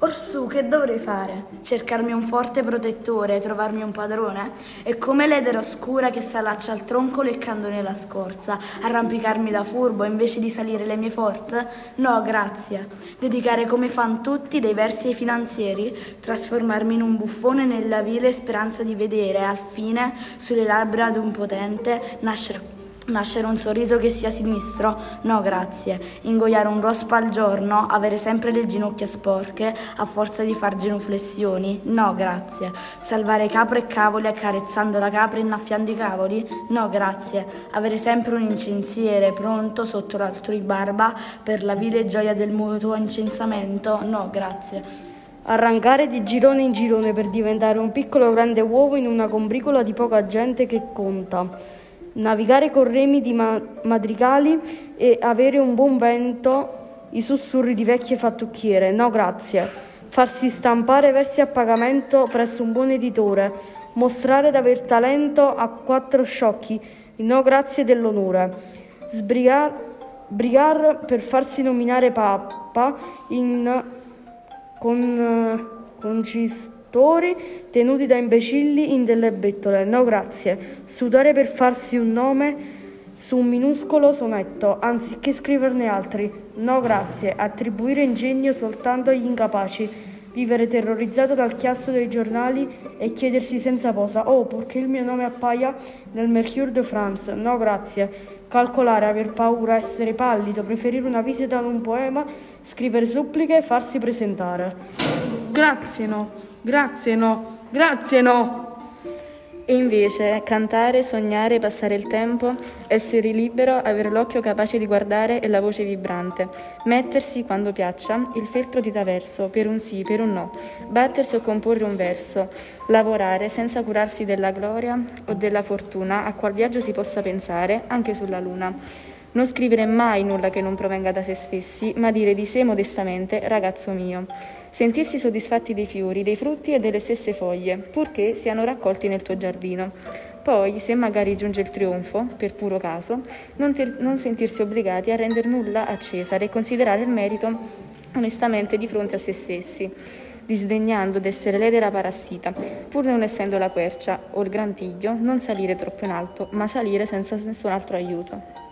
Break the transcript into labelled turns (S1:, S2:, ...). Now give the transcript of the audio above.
S1: Orsù, che dovrei fare? Cercarmi un forte protettore, trovarmi un padrone? E come l'edera oscura che s'allaccia al tronco leccando nella scorza, arrampicarmi da furbo invece di salire le mie forze? No, grazie. Dedicare come fan tutti dei versi ai finanzieri? Trasformarmi in un buffone nella vile speranza di vedere, al fine, sulle labbra d'un potente, nascere Nascere un sorriso che sia sinistro? No, grazie. Ingoiare un rospo al giorno? Avere sempre le ginocchia sporche a forza di far genuflessioni? No, grazie. Salvare capre e cavoli accarezzando la capra e innaffiando i cavoli? No, grazie. Avere sempre un incensiere pronto sotto l'altrui barba per la vile gioia del mutuo incensamento? No, grazie.
S2: Arrancare di girone in girone per diventare un piccolo grande uovo in una combricola di poca gente che conta navigare con remi di ma- madrigali e avere un buon vento, i sussurri di vecchie fattucchiere. No, grazie. Farsi stampare versi a pagamento presso un buon editore, mostrare d'aver talento a quattro sciocchi. No, grazie dell'onore. Sbrigar, brigar per farsi nominare papa in, con, con cist- attori tenuti da imbecilli in delle bettole. No, grazie. Sudare per farsi un nome su un minuscolo sonetto, anziché scriverne altri. No, grazie. Attribuire ingegno soltanto agli incapaci. Vivere terrorizzato dal chiasso dei giornali e chiedersi senza posa: Oh, perché il mio nome appaia nel Mercure de France? No, grazie. Calcolare, aver paura, essere pallido, preferire una visita ad un poema, scrivere suppliche, farsi presentare.
S3: Grazie, no. Grazie no, grazie no.
S4: E invece cantare, sognare, passare il tempo, essere libero, avere l'occhio capace di guardare e la voce vibrante, mettersi quando piaccia il feltro di traverso per un sì, per un no, battersi o comporre un verso, lavorare senza curarsi della gloria o della fortuna a qual viaggio si possa pensare anche sulla luna. Non scrivere mai nulla che non provenga da se stessi, ma dire di sé modestamente ragazzo mio. Sentirsi soddisfatti dei fiori, dei frutti e delle stesse foglie, purché siano raccolti nel tuo giardino. Poi, se magari giunge il trionfo, per puro caso, non, ter- non sentirsi obbligati a rendere nulla a Cesare e considerare il merito onestamente di fronte a se stessi disdegnando d'essere l'edera parassita, pur non essendo la quercia o il grantiglio, non salire troppo in alto, ma salire senza nessun altro aiuto.